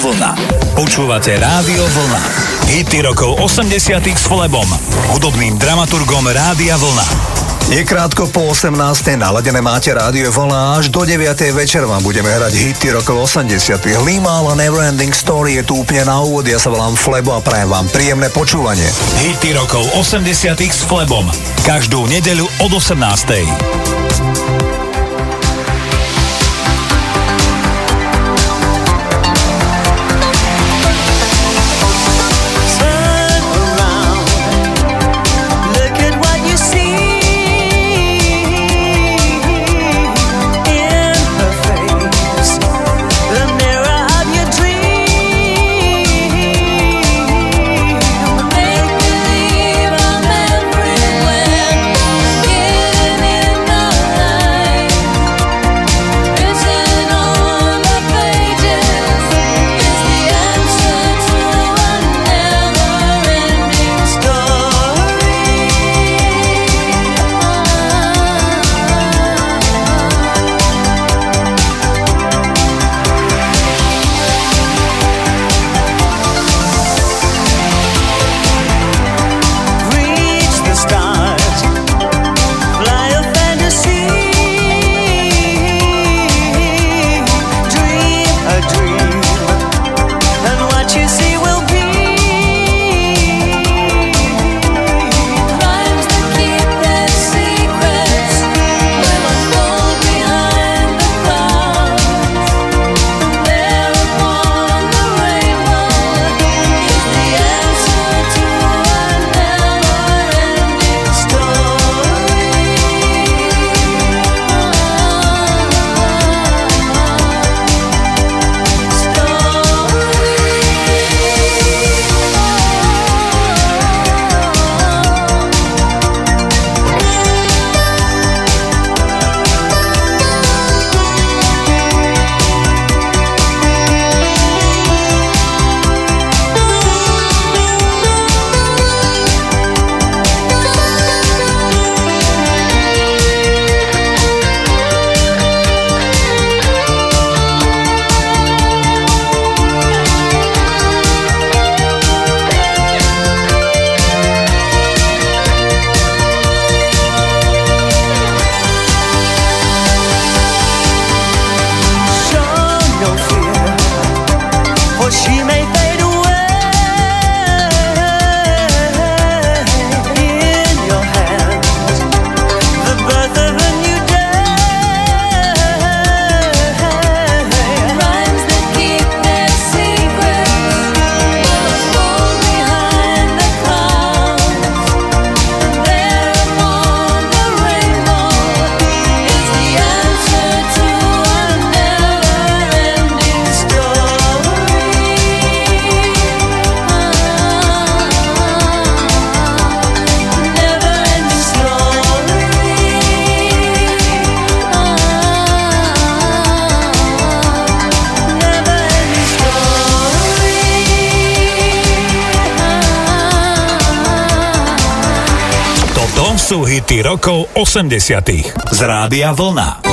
Vlna. Počúvate Rádio Vlna. Hity rokov 80 s Flebom, hudobným dramaturgom Rádia Vlna. Je krátko po 18. naladené máte rádio Vlna až do 9. večer vám budeme hrať hity rokov 80. Lima a Neverending Story je tu úplne na úvod, ja sa volám Flebo a prajem vám príjemné počúvanie. Hity rokov 80 s Flebom. Každú nedeľu od 18. 80. z Rádia Vlna.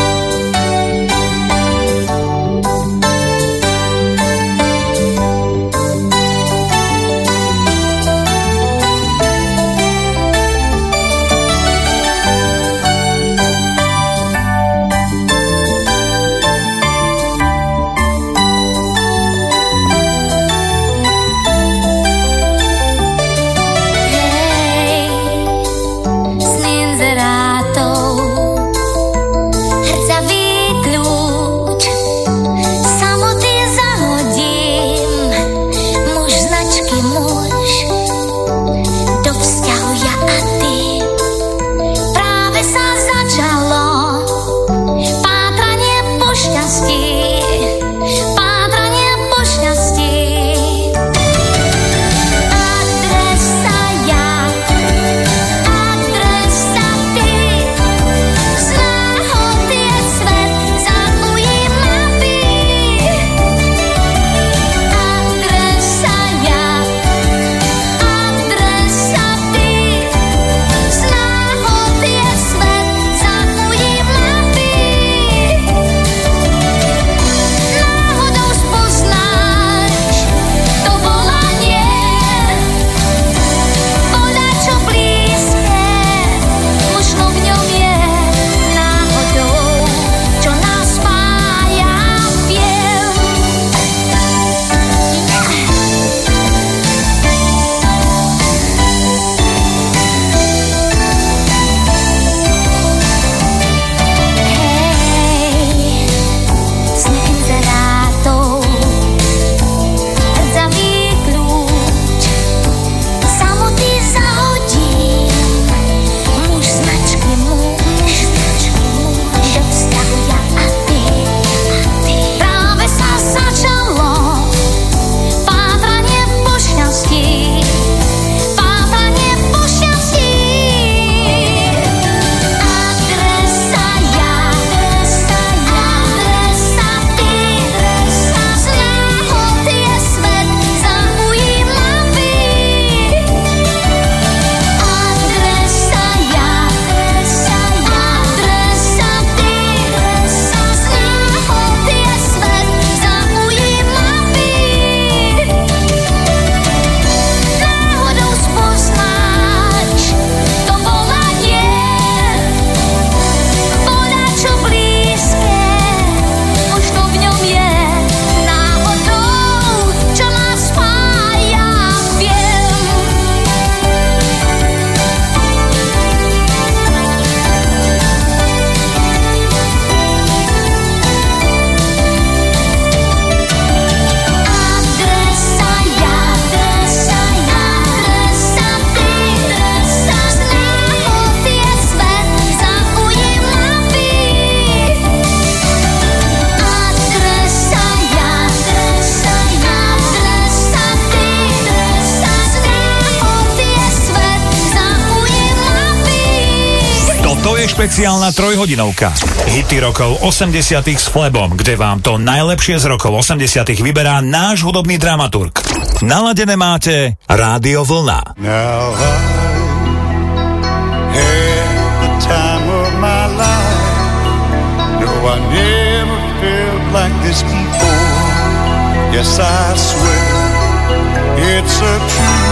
Špeciálna trojhodinovka. Hity rokov 80 s Flebom, kde vám to najlepšie z rokov 80 vyberá náš hudobný dramaturg. Naladené máte Rádio Vlna. Now I. No, I never felt like this before. Yes, I swear it's a truth,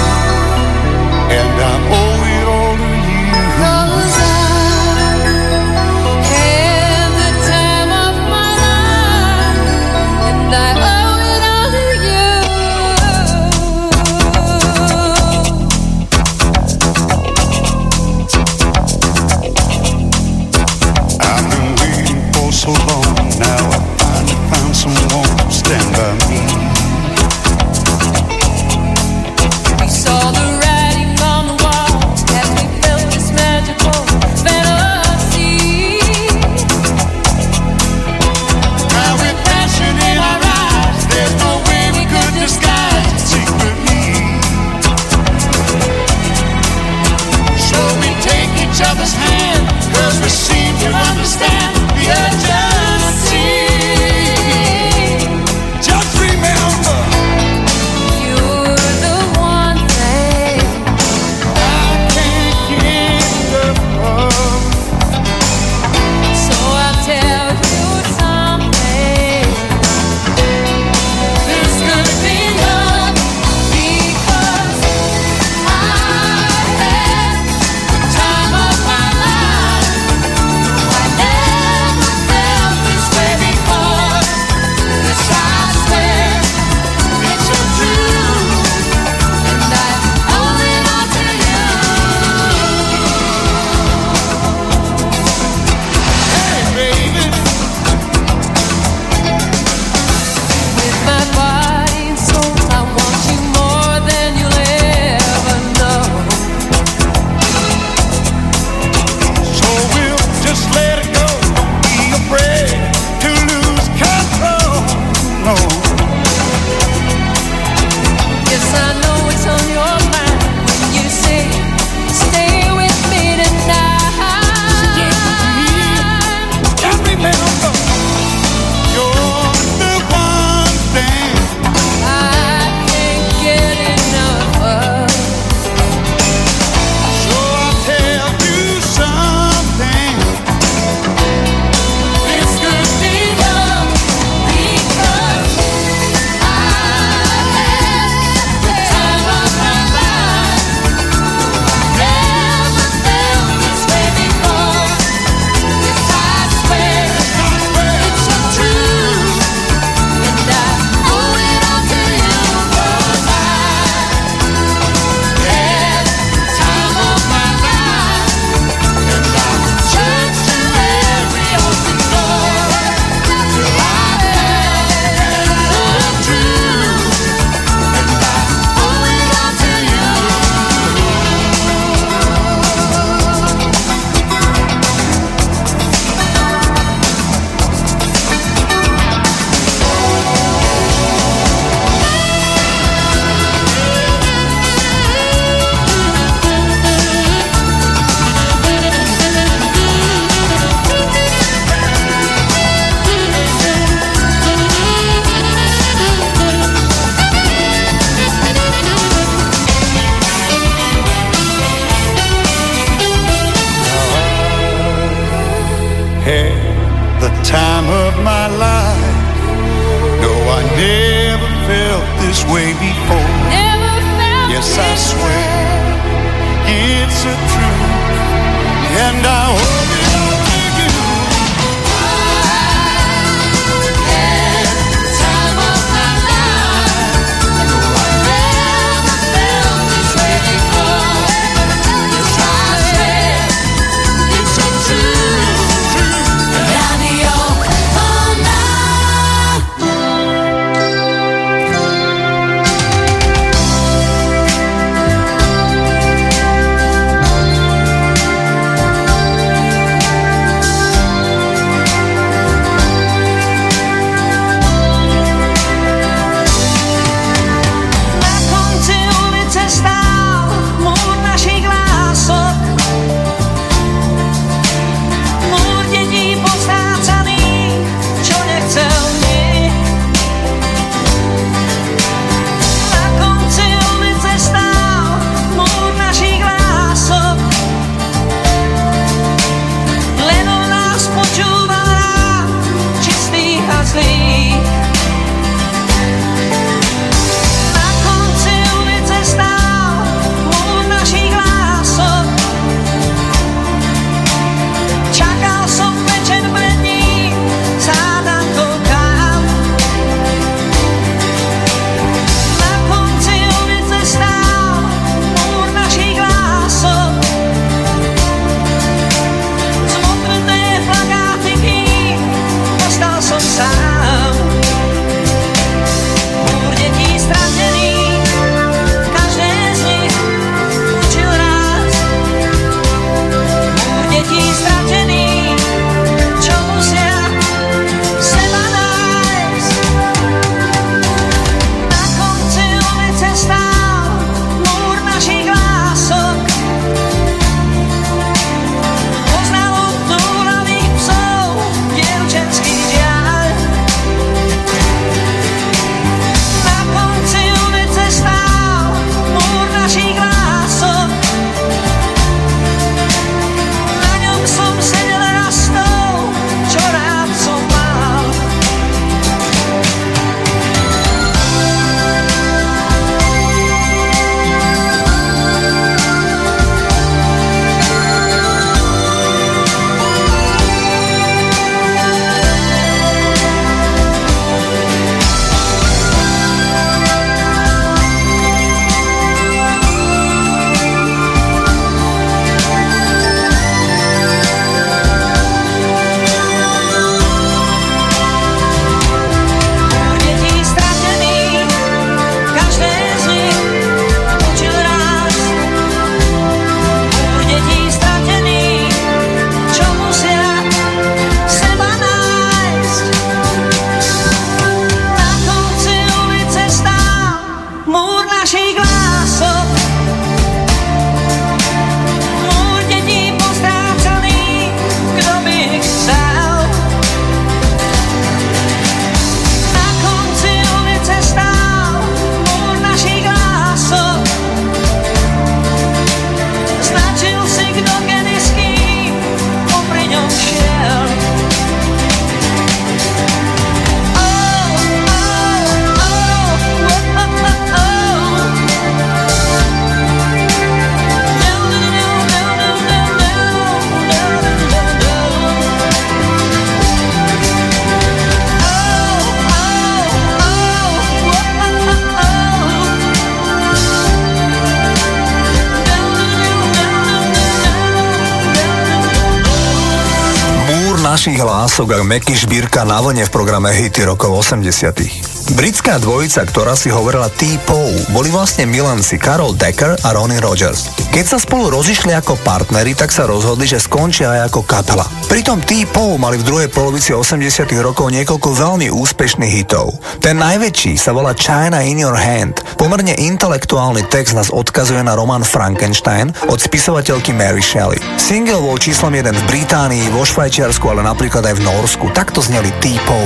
a Meky Šbírka na vlne v programe Hity rokov 80. Britská dvojica, ktorá si hovorila T-Pow, boli vlastne milanci Carol Decker a Ronnie Rogers. Keď sa spolu rozišli ako partneri, tak sa rozhodli, že skončia aj ako kapela. Pritom T-Pow mali v druhej polovici 80 rokov niekoľko veľmi úspešných hitov. Ten najväčší sa volá China in your hand. Pomerne intelektuálny text nás odkazuje na román Frankenstein od spisovateľky Mary Shelley. Single bol číslom jeden v Británii, vo Švajčiarsku, ale napríklad aj v Norsku. Takto zneli T-Pow.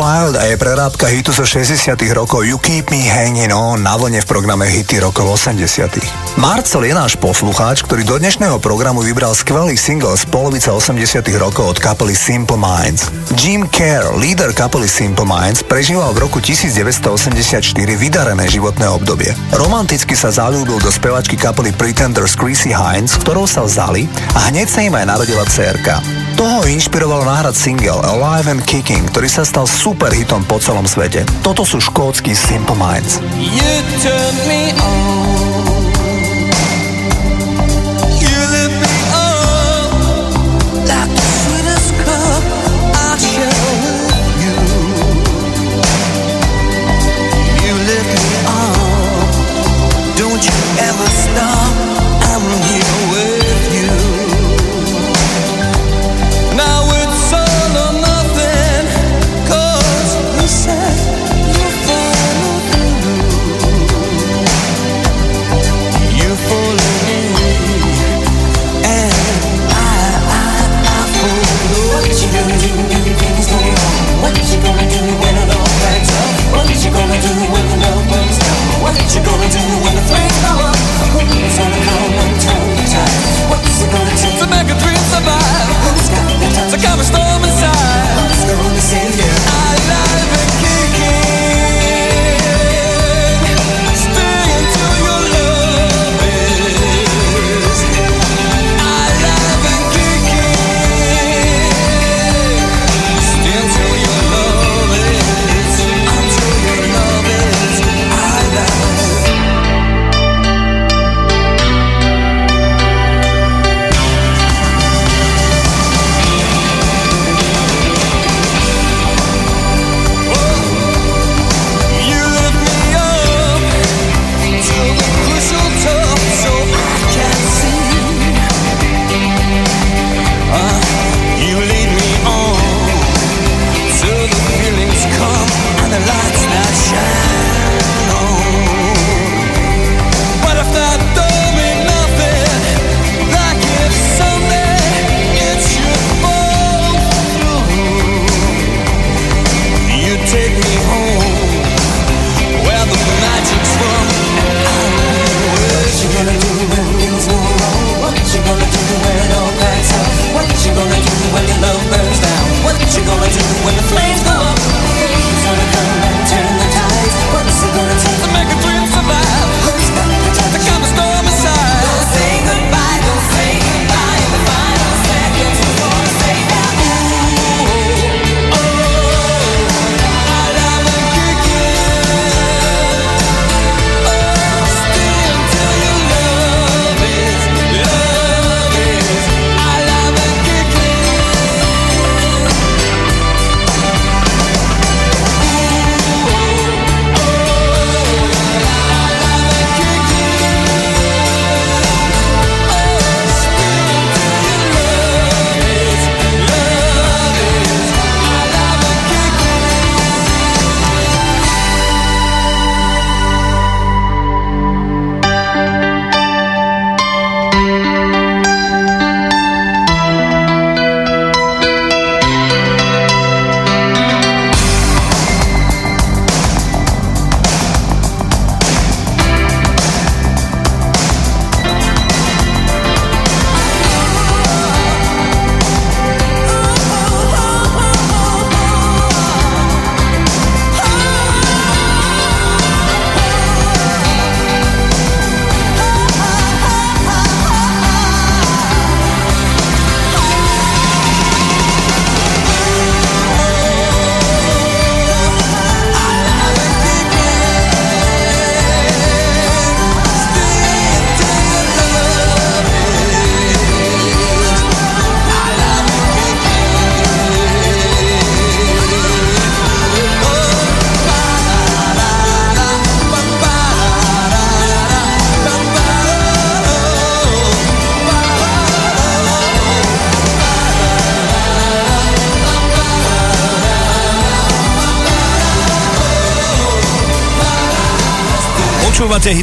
Wild a je prerábka hitu zo 60 rokov You Keep Me Hanging On na vlne v programe Hity rokov 80 Marcel je náš poslucháč, ktorý do dnešného programu vybral skvelý single z polovice 80 rokov od kapely Simple Minds. Jim Kerr, líder kapely Simple Minds, prežíval v roku 1984 vydarené životné obdobie. Romanticky sa zalúbil do spevačky kapely Pretenders Chrissy Hines, ktorou sa vzali a hneď sa im aj narodila cerka. Toho inšpirovalo nahrať single Alive and Kicking, ktorý sa stal super hitom po celom svete. Toto sú škótsky Simple Minds. You me on.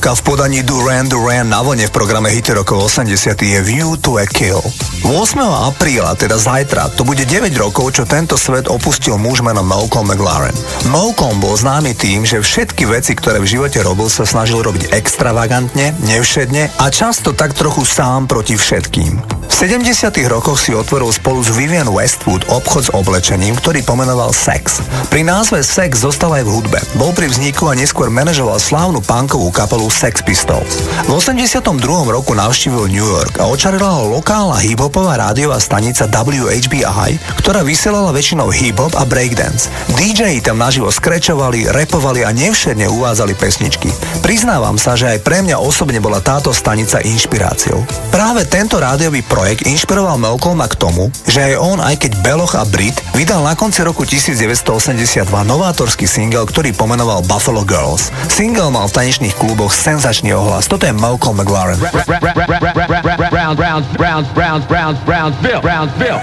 Bondovka v podaní Duran Duran na vlne v programe Hity rokov 80 je View to a Kill. 8. apríla, teda zajtra, to bude 9 rokov, čo tento svet opustil muž menom Malcolm McLaren. Malcolm bol známy tým, že všetky veci, ktoré v živote robil, sa snažil robiť extravagantne, nevšedne a často tak trochu sám proti všetkým. V 70. rokoch si otvoril spolu s Vivian Westwood obchod s oblečením, ktorý pomenoval Sex. Pri názve Sex zostal aj v hudbe. Bol pri vzniku a neskôr manažoval slávnu punkovú kapelu Sex Pistols. V 82. roku navštívil New York a očarila ho lokálna hip-hopová rádiová stanica WHBI, ktorá vysielala väčšinou hip-hop a breakdance. DJ tam naživo skrečovali, repovali a nevšedne uvádzali pesničky. Priznávam sa, že aj pre mňa osobne bola táto stanica inšpiráciou. Práve tento rádiový projekt projekt inšpiroval Malcolma k tomu, že aj on, aj keď Beloch a Brit, vydal na konci roku 1982 novátorský single, ktorý pomenoval Buffalo Girls. Single mal v tanečných kluboch senzačný ohlas. Toto je Malcolm McLaren. Brownsville,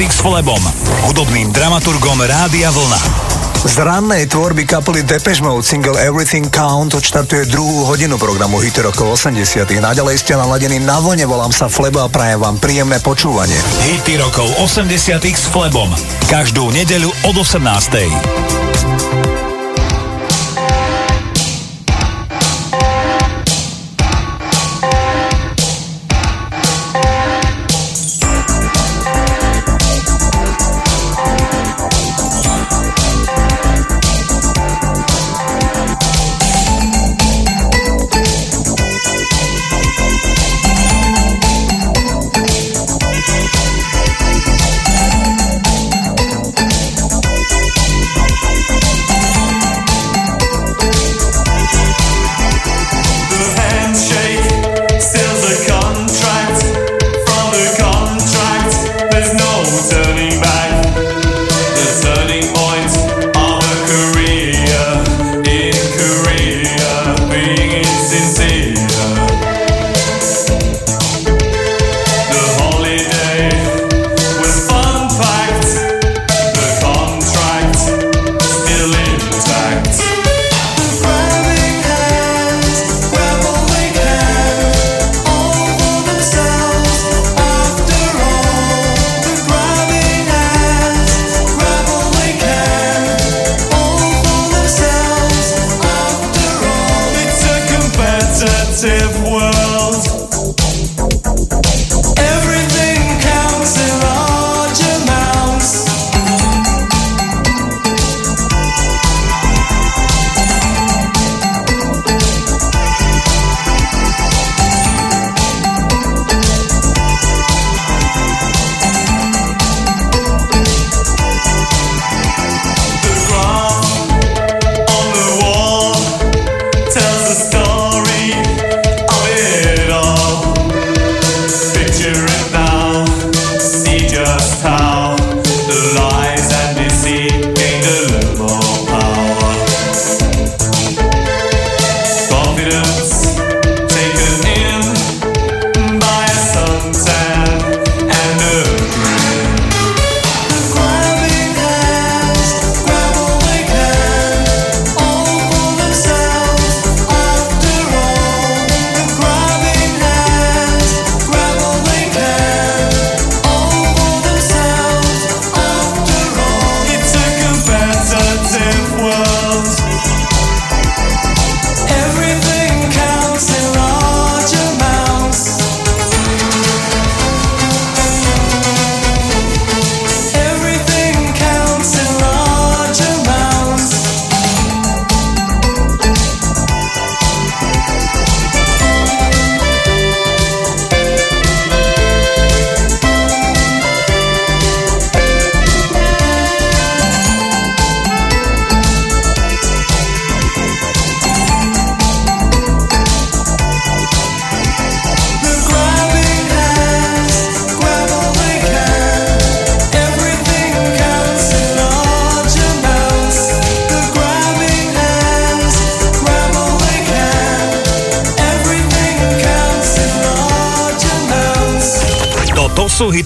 80 s Flebom, hudobným dramaturgom Rádia Vlna. Z rannej tvorby kapely Depeche Mode single Everything Count odštartuje druhú hodinu programu Hity rokov 80 Naďalej ste naladení na vlne, volám sa Flebo a prajem vám príjemné počúvanie. Hity rokov 80 s Flebom. Každú nedeľu od 18.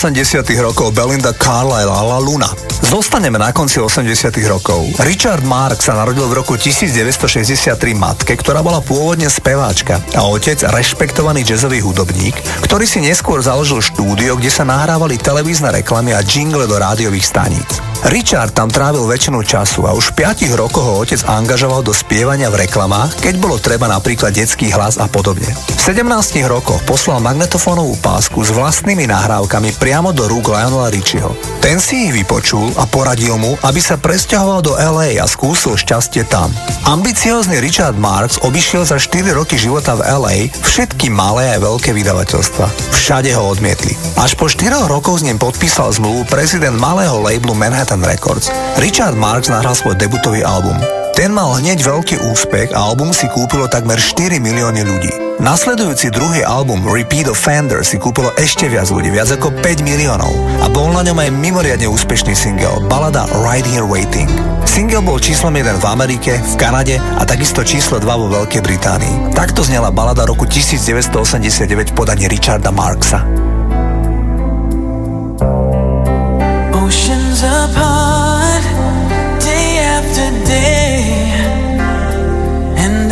80 rokov Belinda Carlisle a La Luna. Zostaneme na konci 80 rokov. Richard Mark sa narodil v roku 1963 matke, ktorá bola pôvodne speváčka a otec rešpektovaný jazzový hudobník, ktorý si neskôr založil štúdio, kde sa nahrávali televízne reklamy a jingle do rádiových staníc. Richard tam trávil väčšinu času a už v 5 rokoch ho otec angažoval do spievania v reklamách, keď bolo treba napríklad detský hlas a podobne. V 17 rokoch poslal magnetofónovú pásku s vlastnými nahrávkami priamo do rúk Lionela Richieho. Ten si ich vypočul a poradil mu, aby sa presťahoval do LA a skúsil šťastie tam. Ambiciózny Richard Marx obišiel za 4 roky života v LA všetky malé a veľké vydavateľstva. Všade ho odmietli. Až po 4 rokov s ním podpísal zmluvu prezident malého labelu Manhattan Records, Richard Marx nahral svoj debutový album. Ten mal hneď veľký úspech a album si kúpilo takmer 4 milióny ľudí. Nasledujúci druhý album Repeat Offender si kúpilo ešte viac ľudí, viac ako 5 miliónov a bol na ňom aj mimoriadne úspešný single, balada Right Here Waiting. Single bol číslom 1 v Amerike, v Kanade a takisto číslo 2 vo Veľkej Británii. Takto znela balada roku 1989 v podaní Richarda Marksa.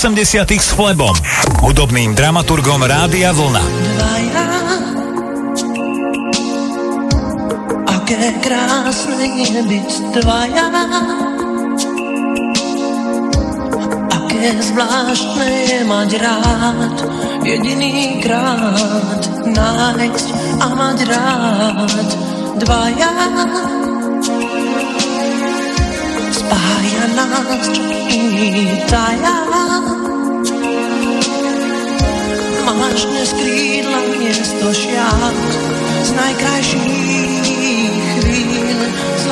80 s Flebom, hudobným dramaturgom Rádia Vlna. Aké krásne je byť dvaja Aké zvláštne je mať rád Jediný krát nájsť a mať rád Dvaja spája nás, čo iní taja. Máš dnes krídla miesto šiat z najkrajších chvíľ, z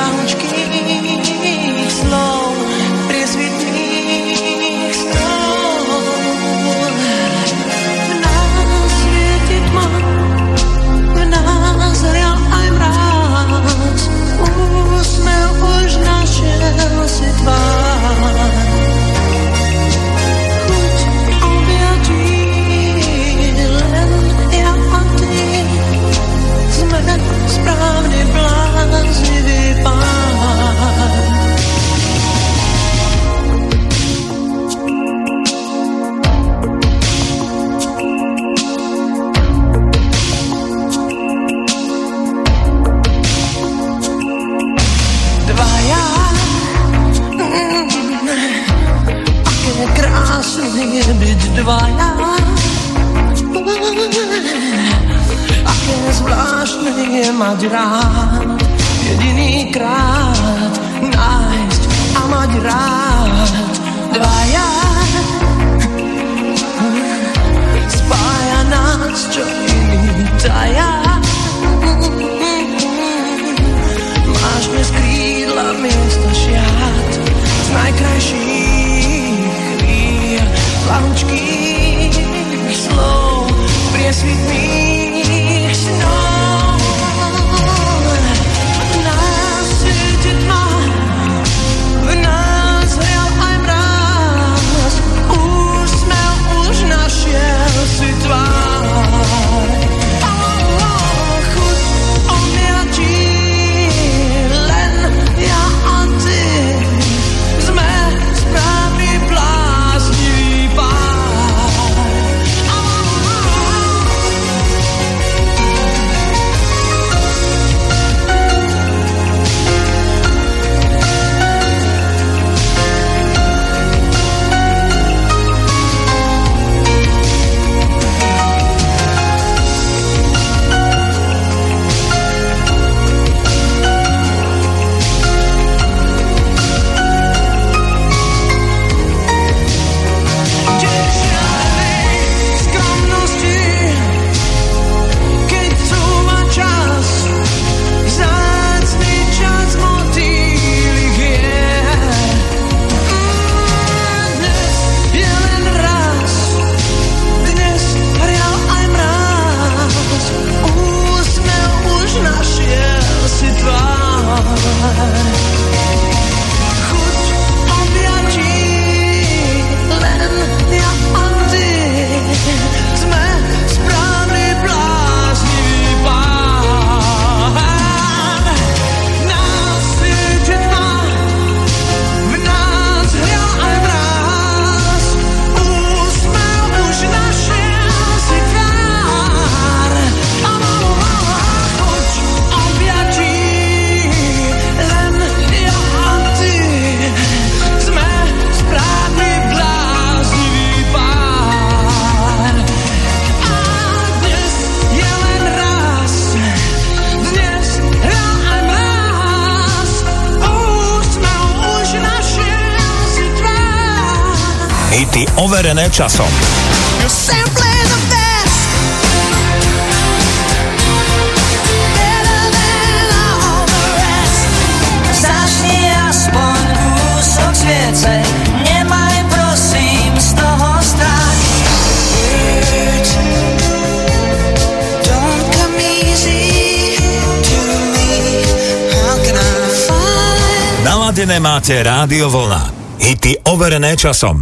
slov, priesvitných snov. V nás svieti tma, v nás zria aj mráz, úsmev už našiel si tvár. Dvaja. Aké zvláštne je mať rád. Jediný krát nájsť a mať rád. Dvaja. Spája nás, čo iný taja Máš dnes krídla miesto šiat. Z najkrajších Plahučkých slov Priesvitných časom. Aspoň kúsok sviece, nemaj prosím z toho strach. Naladené máte rádio vlna. Hity overené časom.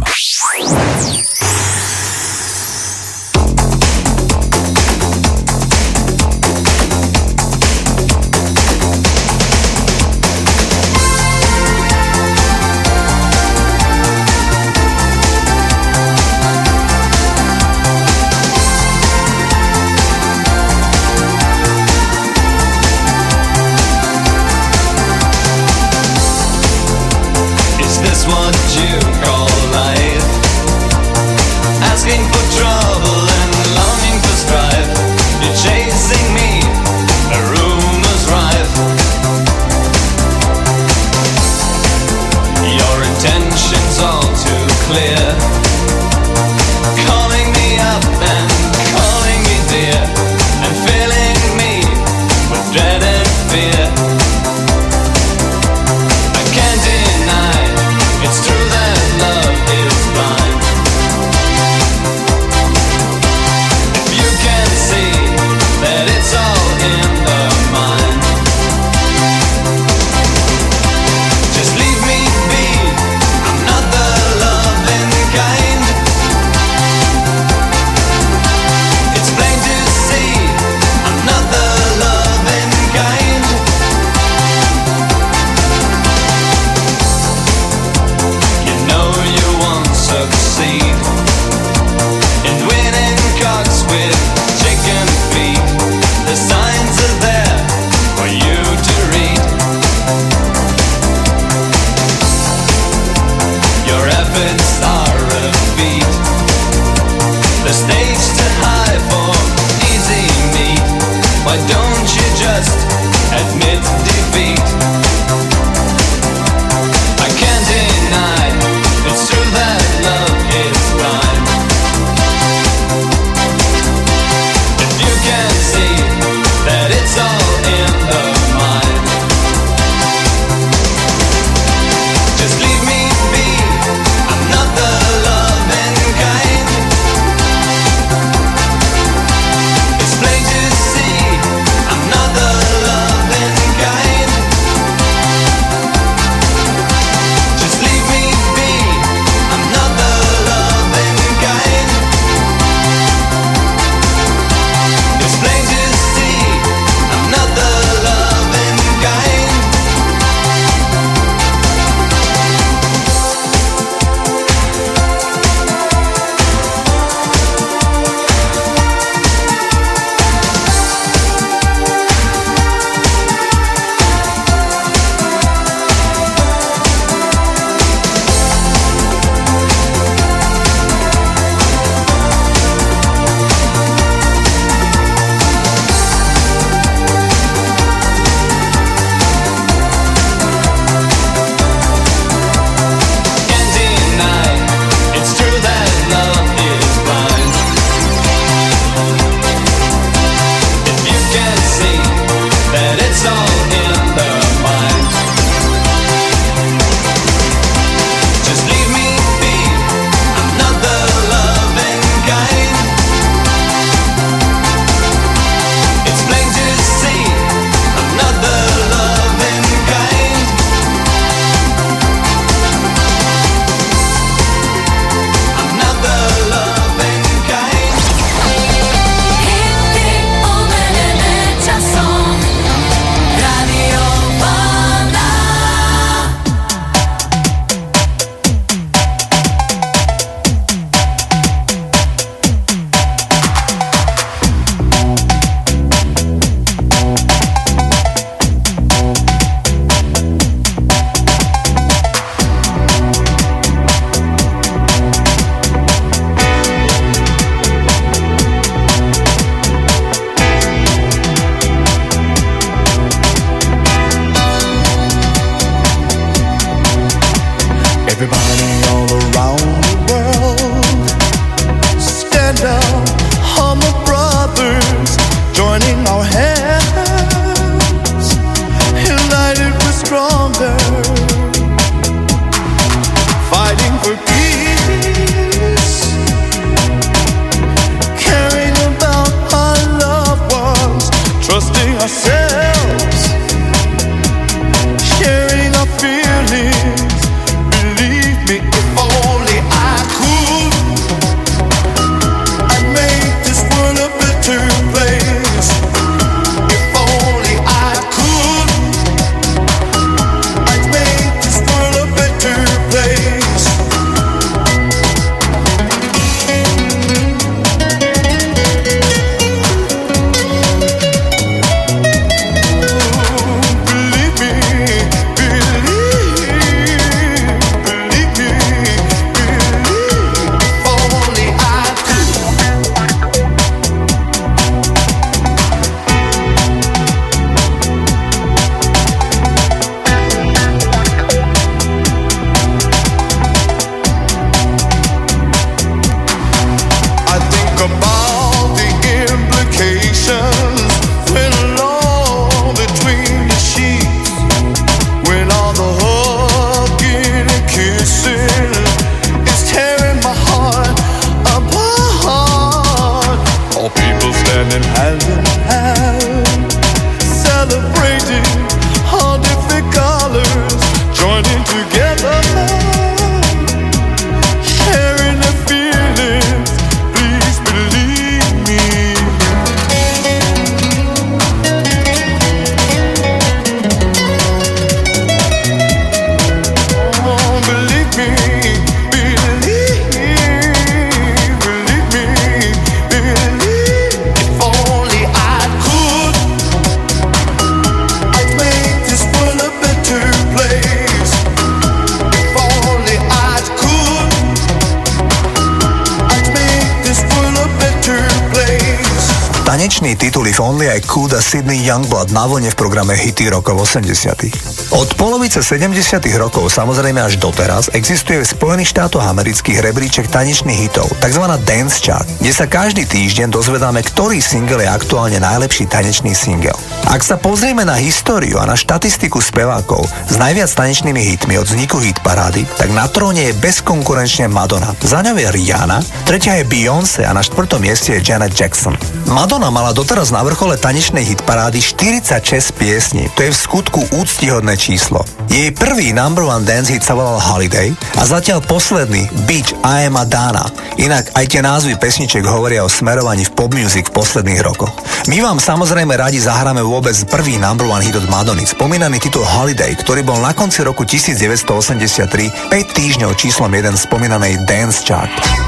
Na vlne v programe Hity rokov 80. Od polovice 70 rokov, samozrejme až doteraz, existuje v Spojených štátoch amerických rebríček tanečných hitov, tzv. Dance Chart, kde sa každý týždeň dozvedáme, ktorý single je aktuálne najlepší tanečný single. Ak sa pozrieme na históriu a na štatistiku spevákov s najviac tanečnými hitmi od vzniku hit parády, tak na tróne je bezkonkurenčne Madonna. Za ňou je Rihanna, tretia je Beyoncé a na štvrtom mieste je Janet Jackson. Madonna mala doteraz na vrchole tanečnej hitparády 46 piesní. To je v skutku úctihodné číslo. Jej prvý number one dance hit sa volal Holiday a zatiaľ posledný Beach I am Adana. Inak aj tie názvy pesniček hovoria o smerovaní v pop music v posledných rokoch. My vám samozrejme radi zahráme vôbec prvý number one hit od Madony, spomínaný titul Holiday, ktorý bol na konci roku 1983 5 týždňov číslom 1 spomínanej Dance Chart.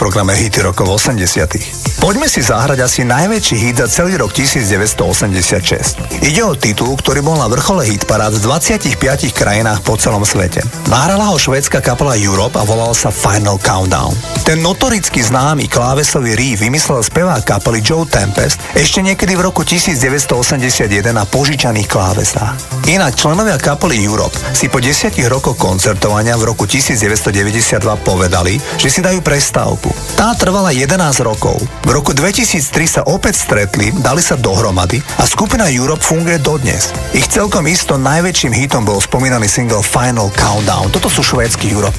Programe Hity rokov 80. Poďme si zahrať asi najväčší hit za celý rok 1986. Ide o titul, ktorý bol na vrchole hitparád v 25 krajinách po celom svete. Nahrala ho švédska kapela Europe a volal sa Final Countdown. Ten notoricky známy klávesový riff vymyslel spevák kapely Joe Tempest ešte niekedy v roku 1981 na požičaných klávesách. Inak členovia kapely Europe si po 10 rokoch koncertovania v roku 1992 povedali, že si dajú prestávku. Tá trvala 11 rokov. V roku 2003 sa opäť stretli, dali sa dohromady a skupina Europe funguje dodnes. Ich celkom isto najväčším hitom bol spomínaný single Final Countdown. Toto sú švédsky Europe.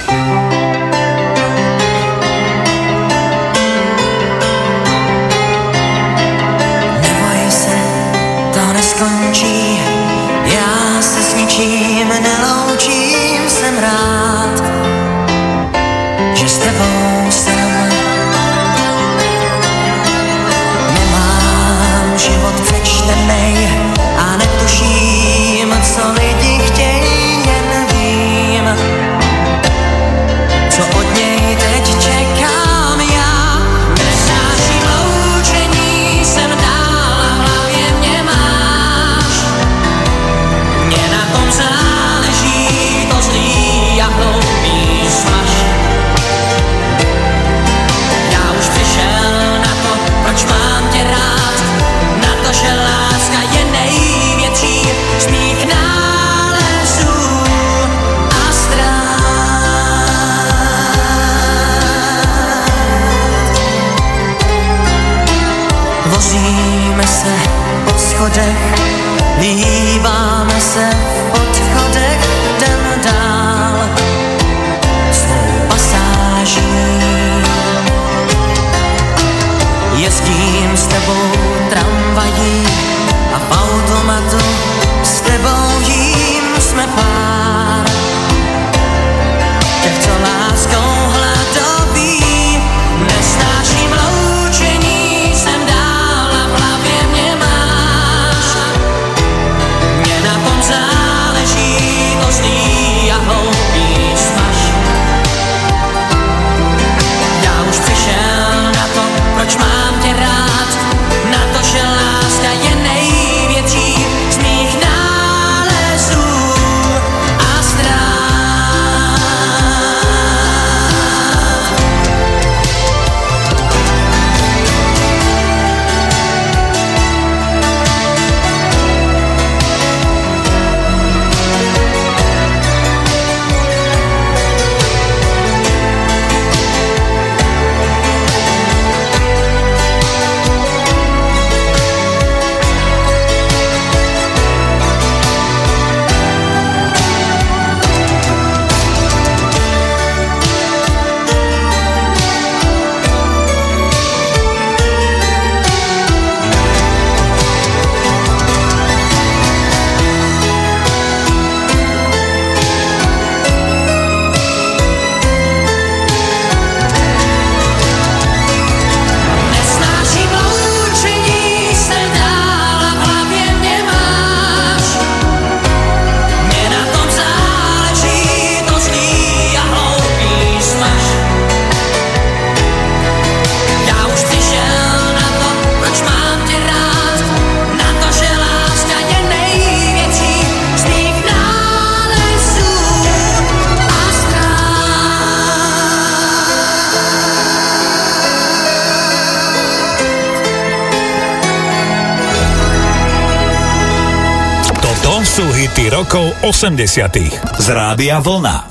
80 z Rádia Vlna.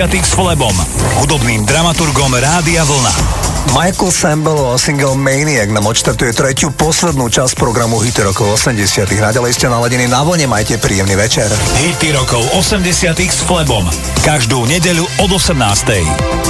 90. s Flebom, hudobným dramaturgom Rádia Vlna. Michael Sambel o single Maniac nám odštartuje tretiu poslednú časť programu Hity rokov 80. Naďalej ste naladení na vlne, majte príjemný večer. Hity rokov 80. s Flebom. Každú nedeľu od 18.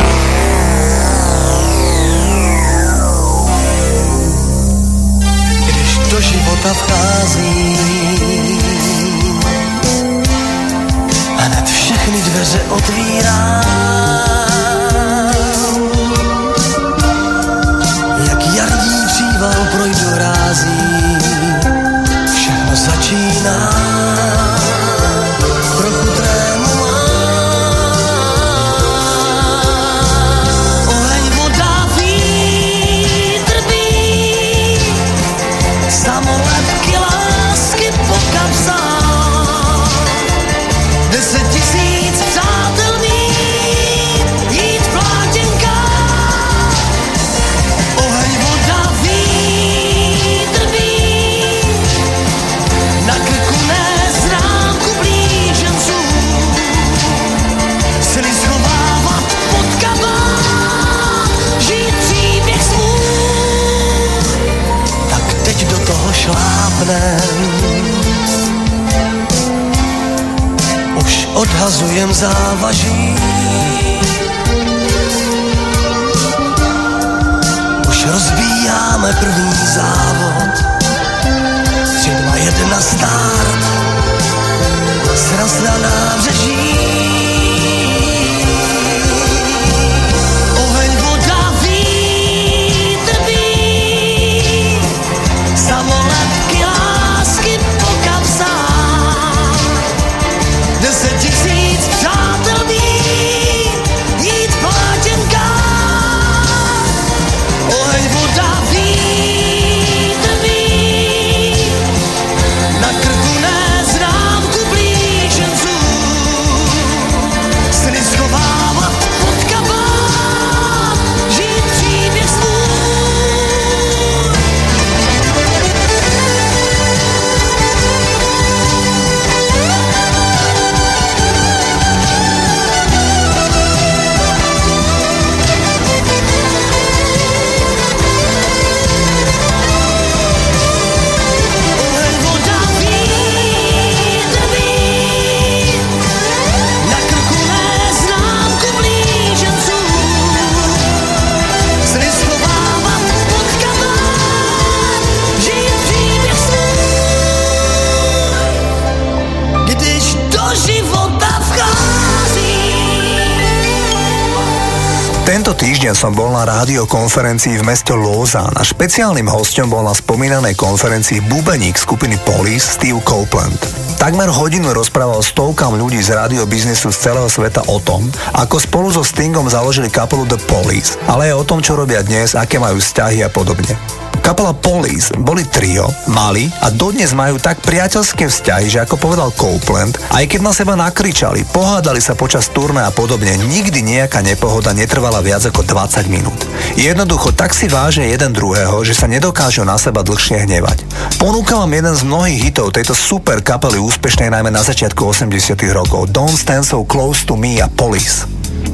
Rádiokonferencii v meste Lausanne a špeciálnym hostom bol na spomínanej konferencii bubeník skupiny Police Steve Copeland. Takmer hodinu rozprával stovkám ľudí z rádiobiznisu z celého sveta o tom, ako spolu so Stingom založili kapelu The Police, ale aj o tom, čo robia dnes, aké majú vzťahy a podobne. Kapela Police boli trio, mali a dodnes majú tak priateľské vzťahy, že ako povedal Copeland, aj keď na seba nakričali, pohádali sa počas turné a podobne, nikdy nejaká nepohoda netrvala viac ako 20 minút. Jednoducho tak si vážia jeden druhého, že sa nedokážu na seba dlhšie hnevať. Ponúkam vám jeden z mnohých hitov tejto super kapely úspešnej najmä na začiatku 80 rokov Don't Stand So Close to Me a Police.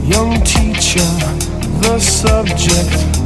Young teacher, the subject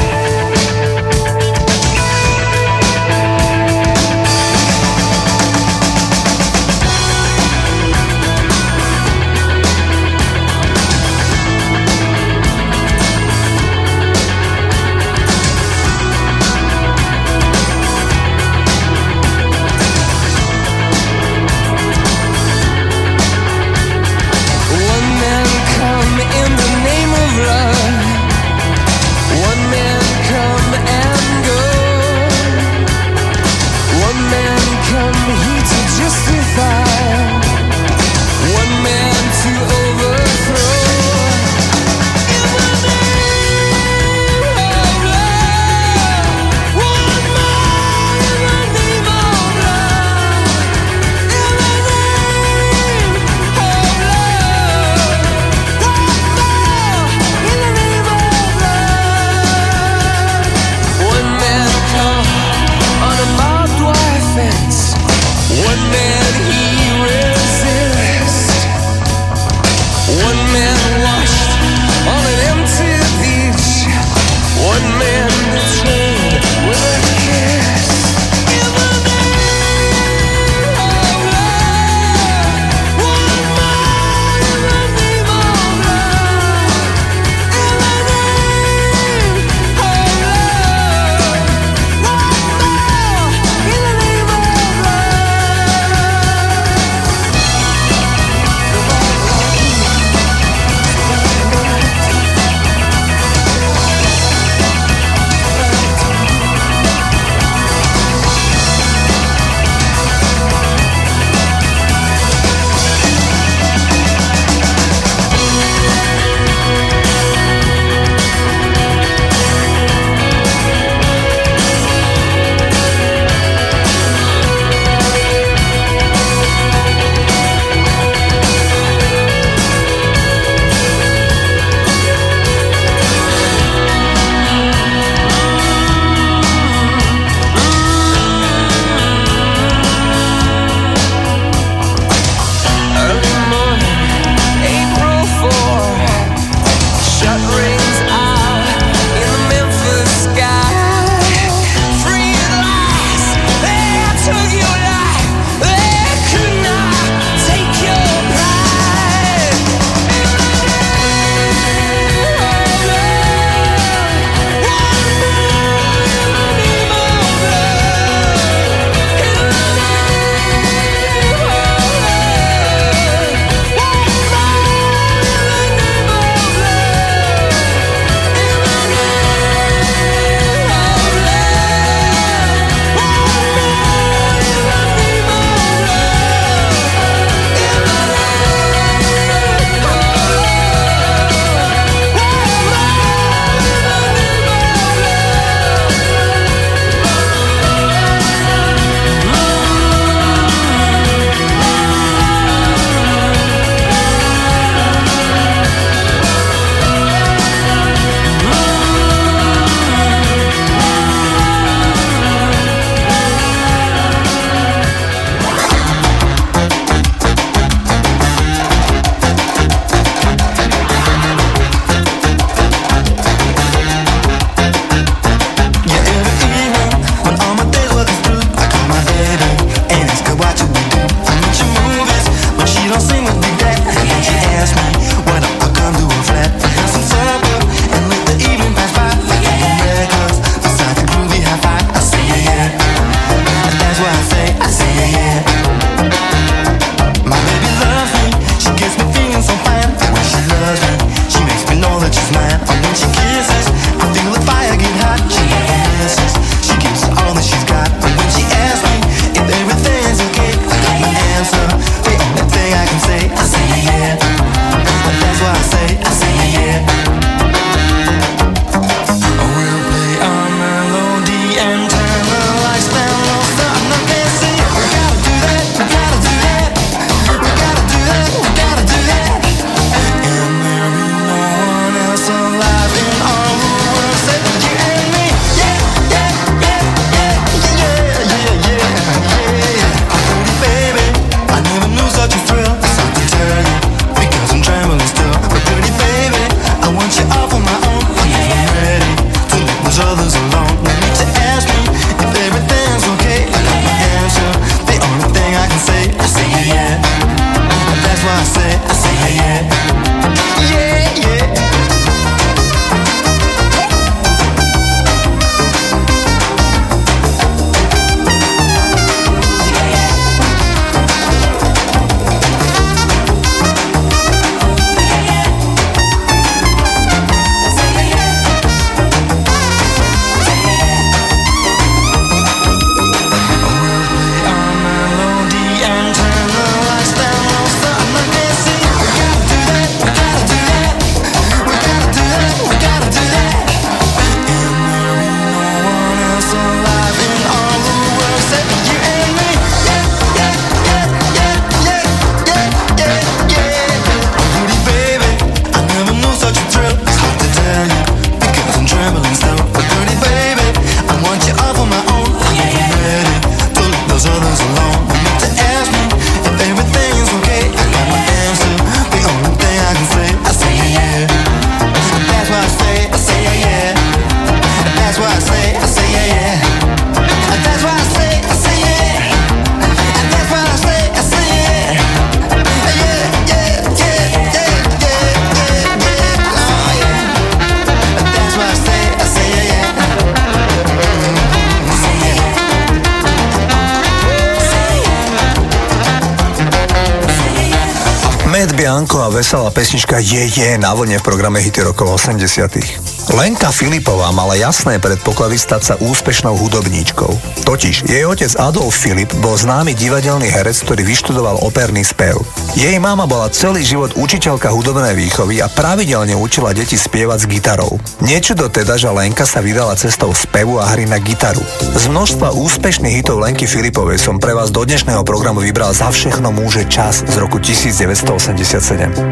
Pesnička Je je na vlne v programe Hity rokov 80 Lenka Filipová mala jasné predpoklady stať sa úspešnou hudobníčkou. Totiž jej otec Adolf Filip bol známy divadelný herec, ktorý vyštudoval operný spev. Jej mama bola celý život učiteľka hudobnej výchovy a pravidelne učila deti spievať s gitarou. Niečudo teda, že Lenka sa vydala cestou spevu a hry na gitaru. Z množstva úspešných hitov Lenky Filipovej som pre vás do dnešného programu vybral za všechno môže čas z roku 1987.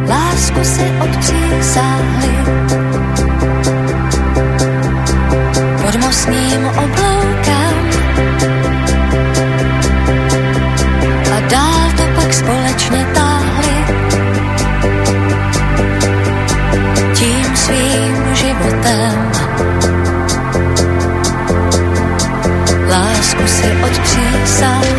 Lásku si odpřísáhli pod mostním obloukám Lásku si odpřísáhli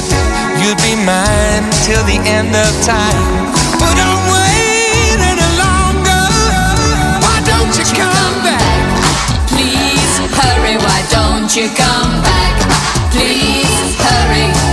said you'd be mine till the end of time. But I'm waiting longer. Why don't you come back? Please hurry. Why don't you come back? Please hurry.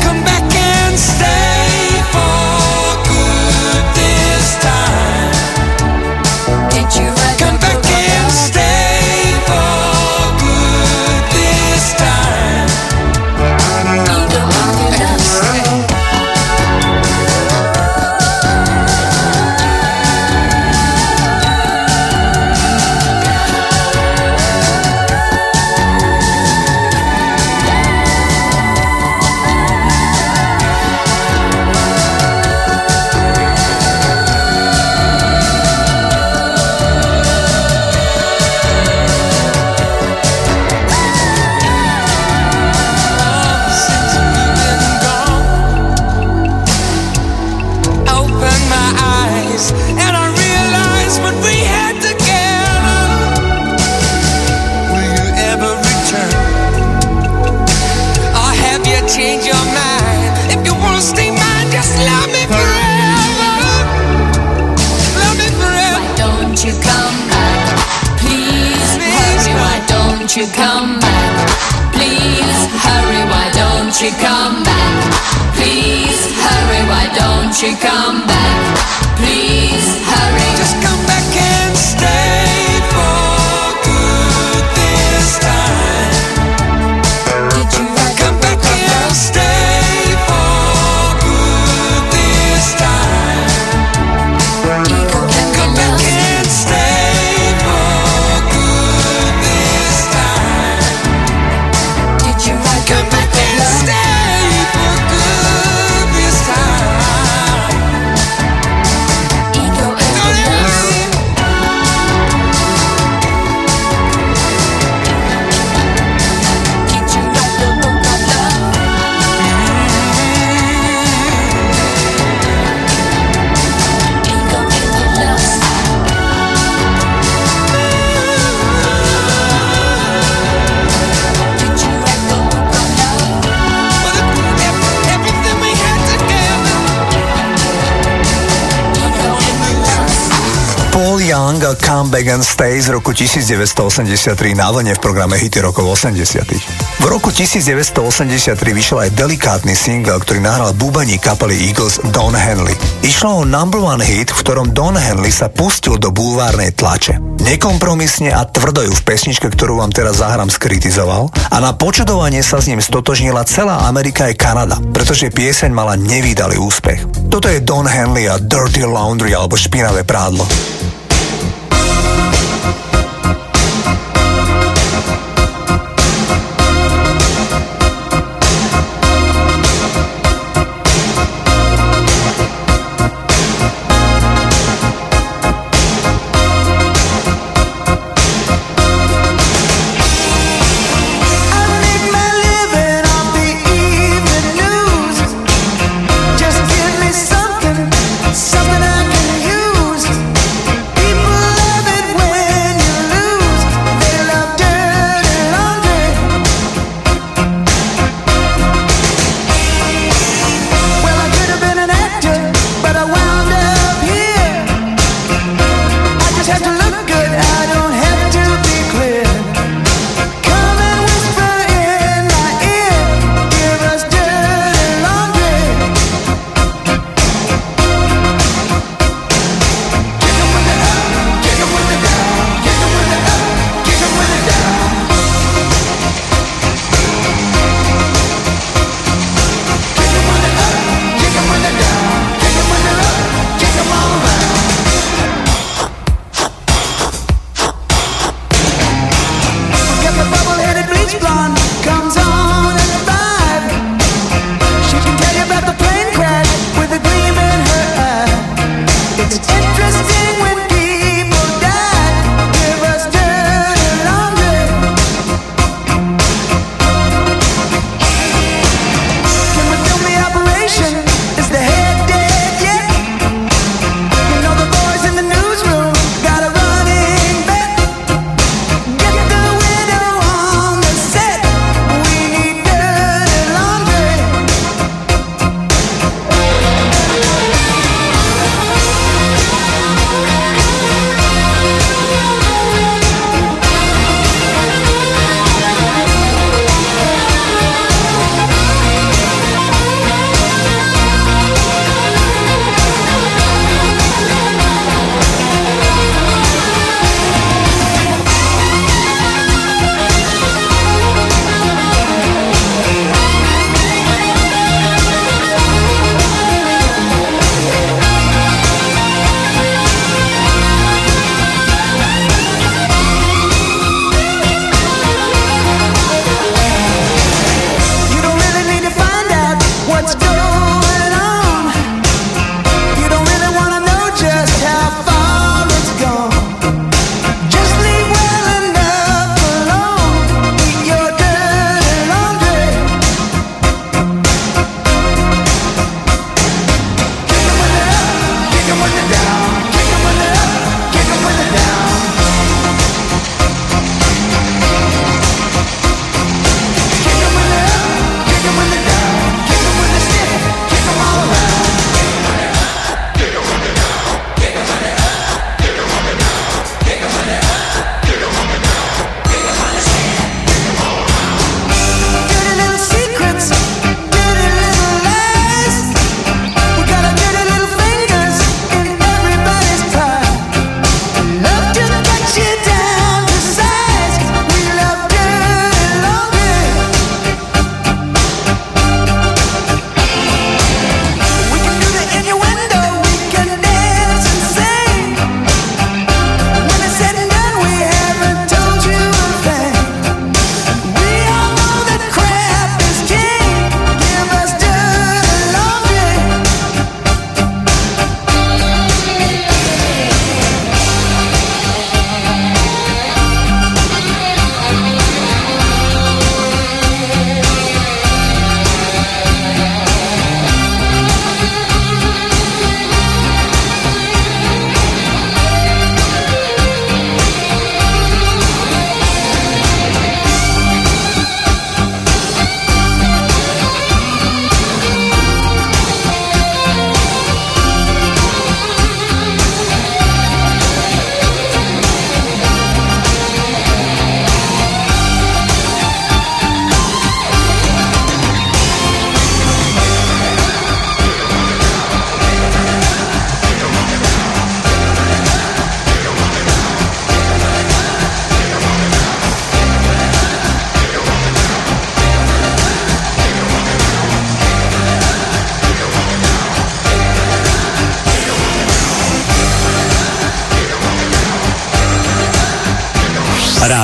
Please hurry, why don't you come back? Please hurry, why don't you come back? Please hurry. Just come back and stay Young a Come Back and Stay z roku 1983 na vlne v programe Hity rokov 80 V roku 1983 vyšiel aj delikátny single, ktorý nahral búbaní kapely Eagles Don Henley. Išlo o number one hit, v ktorom Don Henley sa pustil do bulvárnej tlače. Nekompromisne a tvrdo ju v pesničke, ktorú vám teraz zahrám, skritizoval a na počudovanie sa s ním stotožnila celá Amerika aj Kanada, pretože pieseň mala nevýdalý úspech. Toto je Don Henley a Dirty Laundry alebo špinavé prádlo.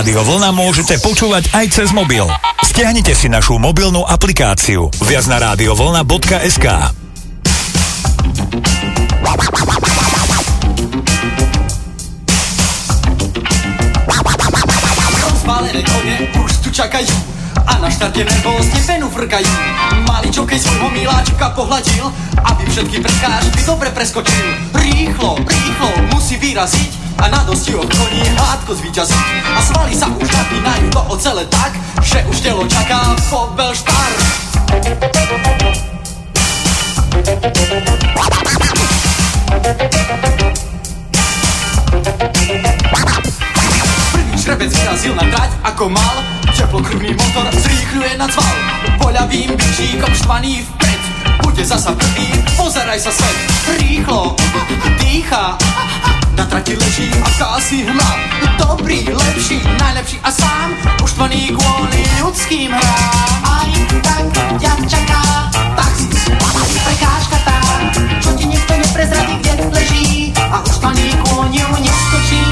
Rádio Vlna môžete počúvať aj cez mobil. Stiahnite si našu mobilnú aplikáciu viac na radiovlna.sk. Rozpálené kone už tu čakajú a na štarte nervózne penu frkajú. Malý čokej svojho miláčika pohľadil, aby všetky prekážky dobre preskočil. Rýchlo, rýchlo musí vyraziť a na dosti od koní hádko zvíťaziť. A svaly sa už napínajú do ocele tak, že už telo čaká pobel štart. Prvý šrebec vyrazil na trať ako mal. Teplokrvný motor zrýchľuje na cval. Poľavým bičíkom štvaný vpred Bude zasa prvý, pozeraj sa svet. Rýchlo, dýcha Na trati leží. Akási hmla Dobrý, lepší, najlepší a sám Uštvaný kvôli ľudským hrám. Aj tak ťa čaká Taxis, prekážka tá Čo ti nikto neprezradí, kde leží. A uštvaný kôň ju neskočí.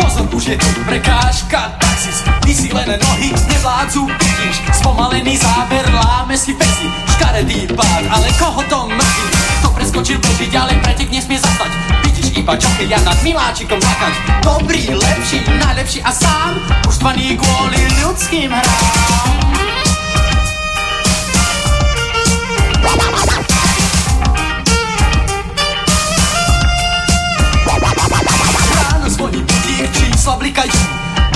Pozor, už je tu prekážka Taxis, vysílené nohy nevládzu. Vidíš, spomalený záber Láme si pesi, škaredý pád Ale koho to mrzí? Preskočil beží ďalej, pretek nesmie zastať Vidíš iba ja nad miláčikom zakať Dobrý, lepší, najlepší a sám Uštvaný kvôli ľudským hrám. Čísla blikajú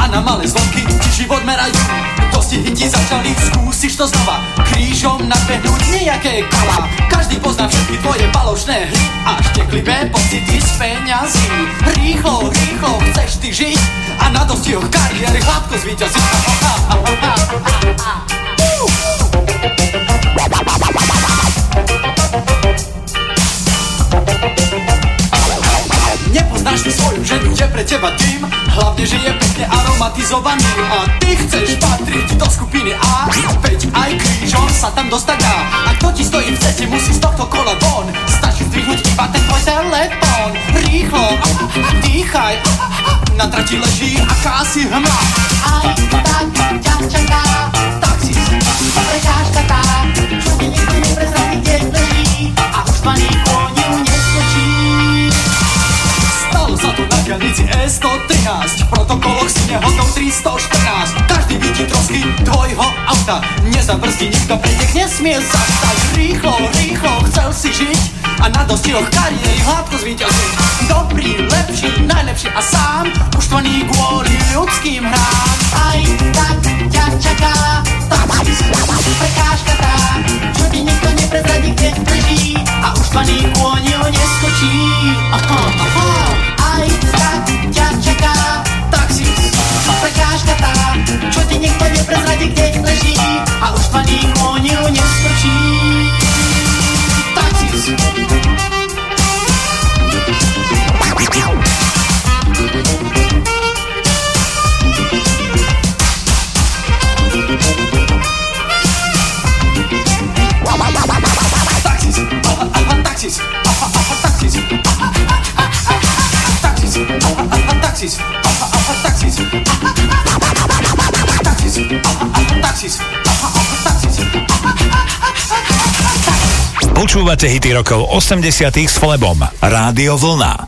A na malé zvonky ti život merajú Dostihy ti začali, skúsiš to znova Krížom nadbehnúť nejaké kola Každý pozná všetky tvoje balošné hry A šteklivé pocity z peňazí. Rýchlo, rýchlo chceš ty žiť A na dostihoch kariéry hladko zvýťaziť Nepoznáš ty svoju ženu, je pre teba tým. Hlavne, že je pekne aromatizovaný. A ty chceš patriť do skupiny A. Veď aj krížom sa tam dostať dá. A kto ti stojí v ceste, musí z tohto kola von. Stačí zdvihnúť iba ten tvoj telefón. Rýchlo, dýchaj. Na trati leží akási hmla. Aj tak ťa čaká. Prekážka tá. Čo ti nikto neprezradí, kde leží. A už ju Diálnici E113 V protokoloch si nehodnou 314 Každý vidí trosky tvojho auta. Nezabrzdí nikto, pretek nesmie zastať Rýchlo, rýchlo, chcel si žiť A na dostihoch kariéry hladko zvýťaziť Dobrý, lepší, najlepší a sám Uštvaný kvôli ľudským hrám. Aj tak ťa čaká prekážka tá. Čo ti nikto neprezradí, kde leží A uštvaný kôň ju neskočí. Aha, aha ťa čaká Taxis, prekážka tá Čo ti nikto neprezradí, kde leží A uštvaný kôň ju neskočí Taxis Taxis, aha, aha, taxis, taxis, taxis, taxis, taxis. Počúvate hity rokov 80 s Flebom. Rádio Vlna.